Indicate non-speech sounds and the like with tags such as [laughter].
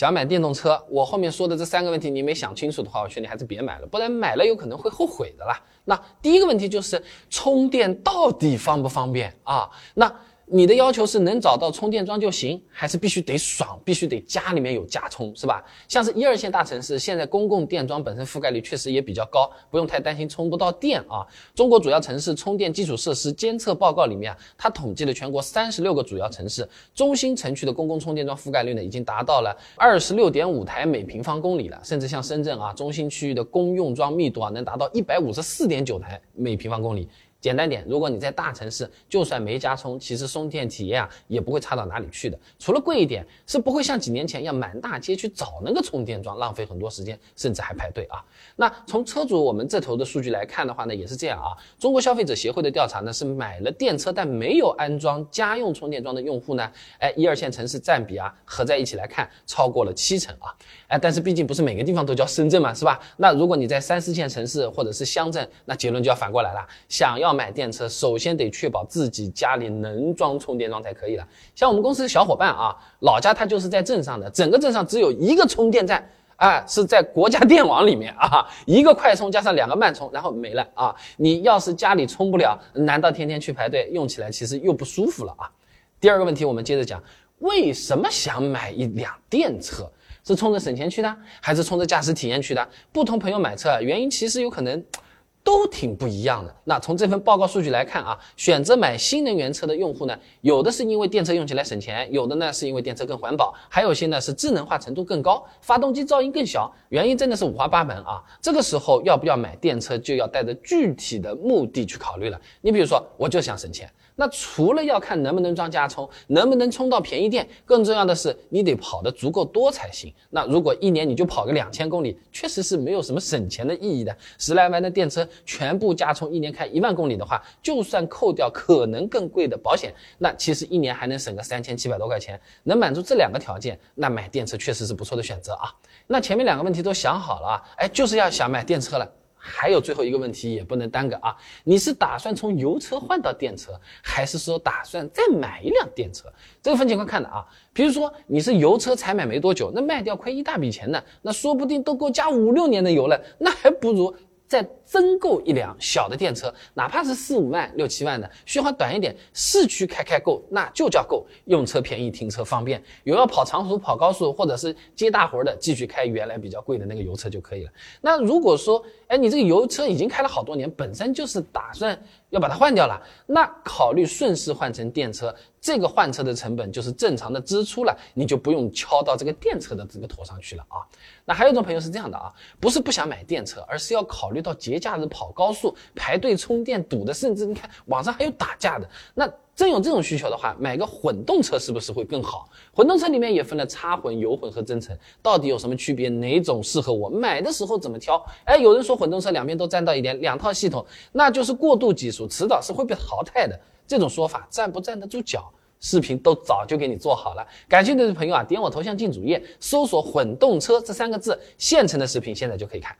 想买电动车，我后面说的这三个问题你没想清楚的话，我劝你还是别买了，不然买了有可能会后悔的啦。那第一个问题就是充电到底方不方便啊？那。你的要求是能找到充电桩就行，还是必须得爽，必须得家里面有家充，是吧？像是一二线大城市，现在公共电桩本身覆盖率确实也比较高，不用太担心充不到电啊。中国主要城市充电基础设施监测报告里面，它统计了全国三十六个主要城市中心城区的公共充电桩覆盖率呢，已经达到了二十六点五台每平方公里了，甚至像深圳啊，中心区域的公用桩密度啊，能达到一百五十四点九台每平方公里。简单点，如果你在大城市，就算没加充，其实充电体验啊也不会差到哪里去的。除了贵一点，是不会像几年前要满大街去找那个充电桩，浪费很多时间，甚至还排队啊。那从车主我们这头的数据来看的话呢，也是这样啊。中国消费者协会的调查呢，是买了电车但没有安装家用充电桩的用户呢，哎，一二线城市占比啊，合在一起来看超过了七成啊。哎，但是毕竟不是每个地方都叫深圳嘛，是吧？那如果你在三四线城市或者是乡镇，那结论就要反过来了，想要。要买电车，首先得确保自己家里能装充电桩才可以了。像我们公司的小伙伴啊，老家他就是在镇上的，整个镇上只有一个充电站，啊，是在国家 [laughs] 电网里面啊，一个快充加上两个慢充，然后没了啊。你要是家里充不了，难道天天去排队？用起来其实又不舒服了啊。第二个问题，我们接着讲，为什么想买一辆电车？是冲着省钱去的，还是冲着驾驶体验去的？不同朋友买车，原因其实有可能。都挺不一样的。那从这份报告数据来看啊，选择买新能源车的用户呢，有的是因为电车用起来省钱，有的呢是因为电车更环保，还有些呢是智能化程度更高，发动机噪音更小。原因真的是五花八门啊。这个时候要不要买电车，就要带着具体的目的去考虑了。你比如说，我就想省钱。那除了要看能不能装加充，能不能充到便宜电，更重要的是你得跑得足够多才行。那如果一年你就跑个两千公里，确实是没有什么省钱的意义的。十来万的电车全部加充，一年开一万公里的话，就算扣掉可能更贵的保险，那其实一年还能省个三千七百多块钱。能满足这两个条件，那买电车确实是不错的选择啊。那前面两个问题都想好了啊，哎，就是要想买电车了。还有最后一个问题也不能耽搁啊！你是打算从油车换到电车，还是说打算再买一辆电车？这个分情况看的啊。比如说你是油车才买没多久，那卖掉亏一大笔钱呢，那说不定都够加五六年的油了，那还不如。再增购一辆小的电车，哪怕是四五万、六七万的，续航短一点，市区开开够，那就叫够。用车便宜，停车方便，有要跑长途、跑高速或者是接大活的，继续开原来比较贵的那个油车就可以了。那如果说，哎，你这个油车已经开了好多年，本身就是打算。要把它换掉了，那考虑顺势换成电车，这个换车的成本就是正常的支出了，你就不用敲到这个电车的这个头上去了啊。那还有一种朋友是这样的啊，不是不想买电车，而是要考虑到节假日跑高速排队充电堵的，甚至你看网上还有打架的那。真有这种需求的话，买个混动车是不是会更好？混动车里面也分了插混、油混和增程，到底有什么区别？哪种适合我？买的时候怎么挑？哎，有人说混动车两边都沾到一点，两套系统，那就是过渡技术，迟早是会被淘汰的。这种说法站不站得住脚？视频都早就给你做好了，感兴趣的朋友啊，点我头像进主页，搜索“混动车”这三个字，现成的视频现在就可以看。